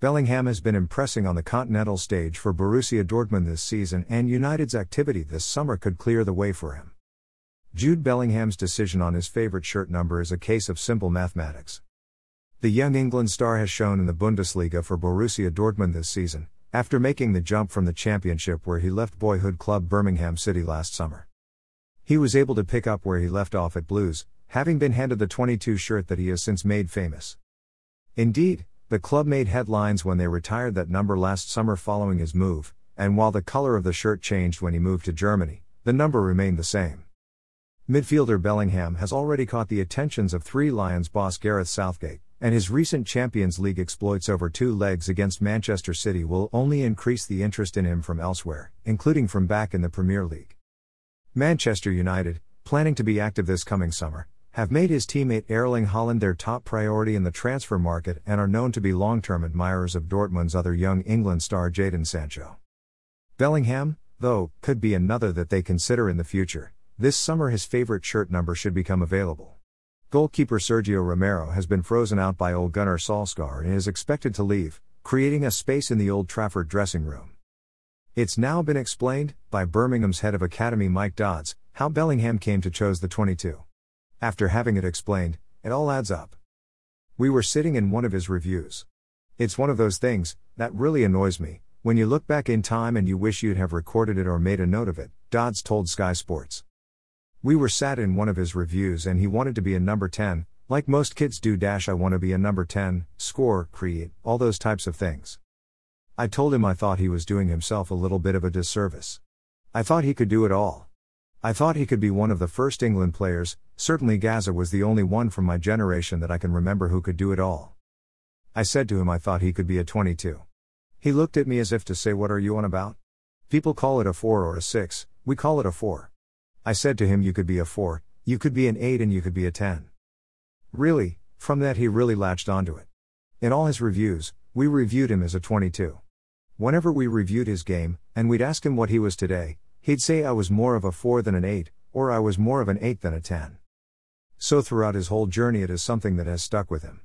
Bellingham has been impressing on the continental stage for Borussia Dortmund this season, and United's activity this summer could clear the way for him. Jude Bellingham's decision on his favorite shirt number is a case of simple mathematics. The young England star has shown in the Bundesliga for Borussia Dortmund this season, after making the jump from the championship where he left boyhood club Birmingham City last summer. He was able to pick up where he left off at Blues, having been handed the 22 shirt that he has since made famous. Indeed, the club made headlines when they retired that number last summer following his move, and while the color of the shirt changed when he moved to Germany, the number remained the same. Midfielder Bellingham has already caught the attentions of Three Lions boss Gareth Southgate, and his recent Champions League exploits over two legs against Manchester City will only increase the interest in him from elsewhere, including from back in the Premier League. Manchester United, planning to be active this coming summer, have made his teammate Erling Haaland their top priority in the transfer market and are known to be long term admirers of Dortmund's other young England star Jadon Sancho. Bellingham, though, could be another that they consider in the future. This summer, his favorite shirt number should become available. Goalkeeper Sergio Romero has been frozen out by Ole Gunnar Solskjaer and is expected to leave, creating a space in the Old Trafford dressing room. It's now been explained, by Birmingham's head of academy Mike Dodds, how Bellingham came to choose the 22. After having it explained, it all adds up. We were sitting in one of his reviews. It's one of those things that really annoys me when you look back in time and you wish you'd have recorded it or made a note of it, Dodds told Sky Sports. We were sat in one of his reviews and he wanted to be a number 10, like most kids do dash I want to be a number 10, score, create, all those types of things. I told him I thought he was doing himself a little bit of a disservice. I thought he could do it all. I thought he could be one of the first England players, certainly Gazza was the only one from my generation that I can remember who could do it all. I said to him I thought he could be a 22. He looked at me as if to say, What are you on about? People call it a 4 or a 6, we call it a 4. I said to him, You could be a 4, you could be an 8, and you could be a 10. Really, from that he really latched onto it. In all his reviews, we reviewed him as a 22. Whenever we reviewed his game, and we'd ask him what he was today, He'd say I was more of a 4 than an 8, or I was more of an 8 than a 10. So throughout his whole journey, it is something that has stuck with him.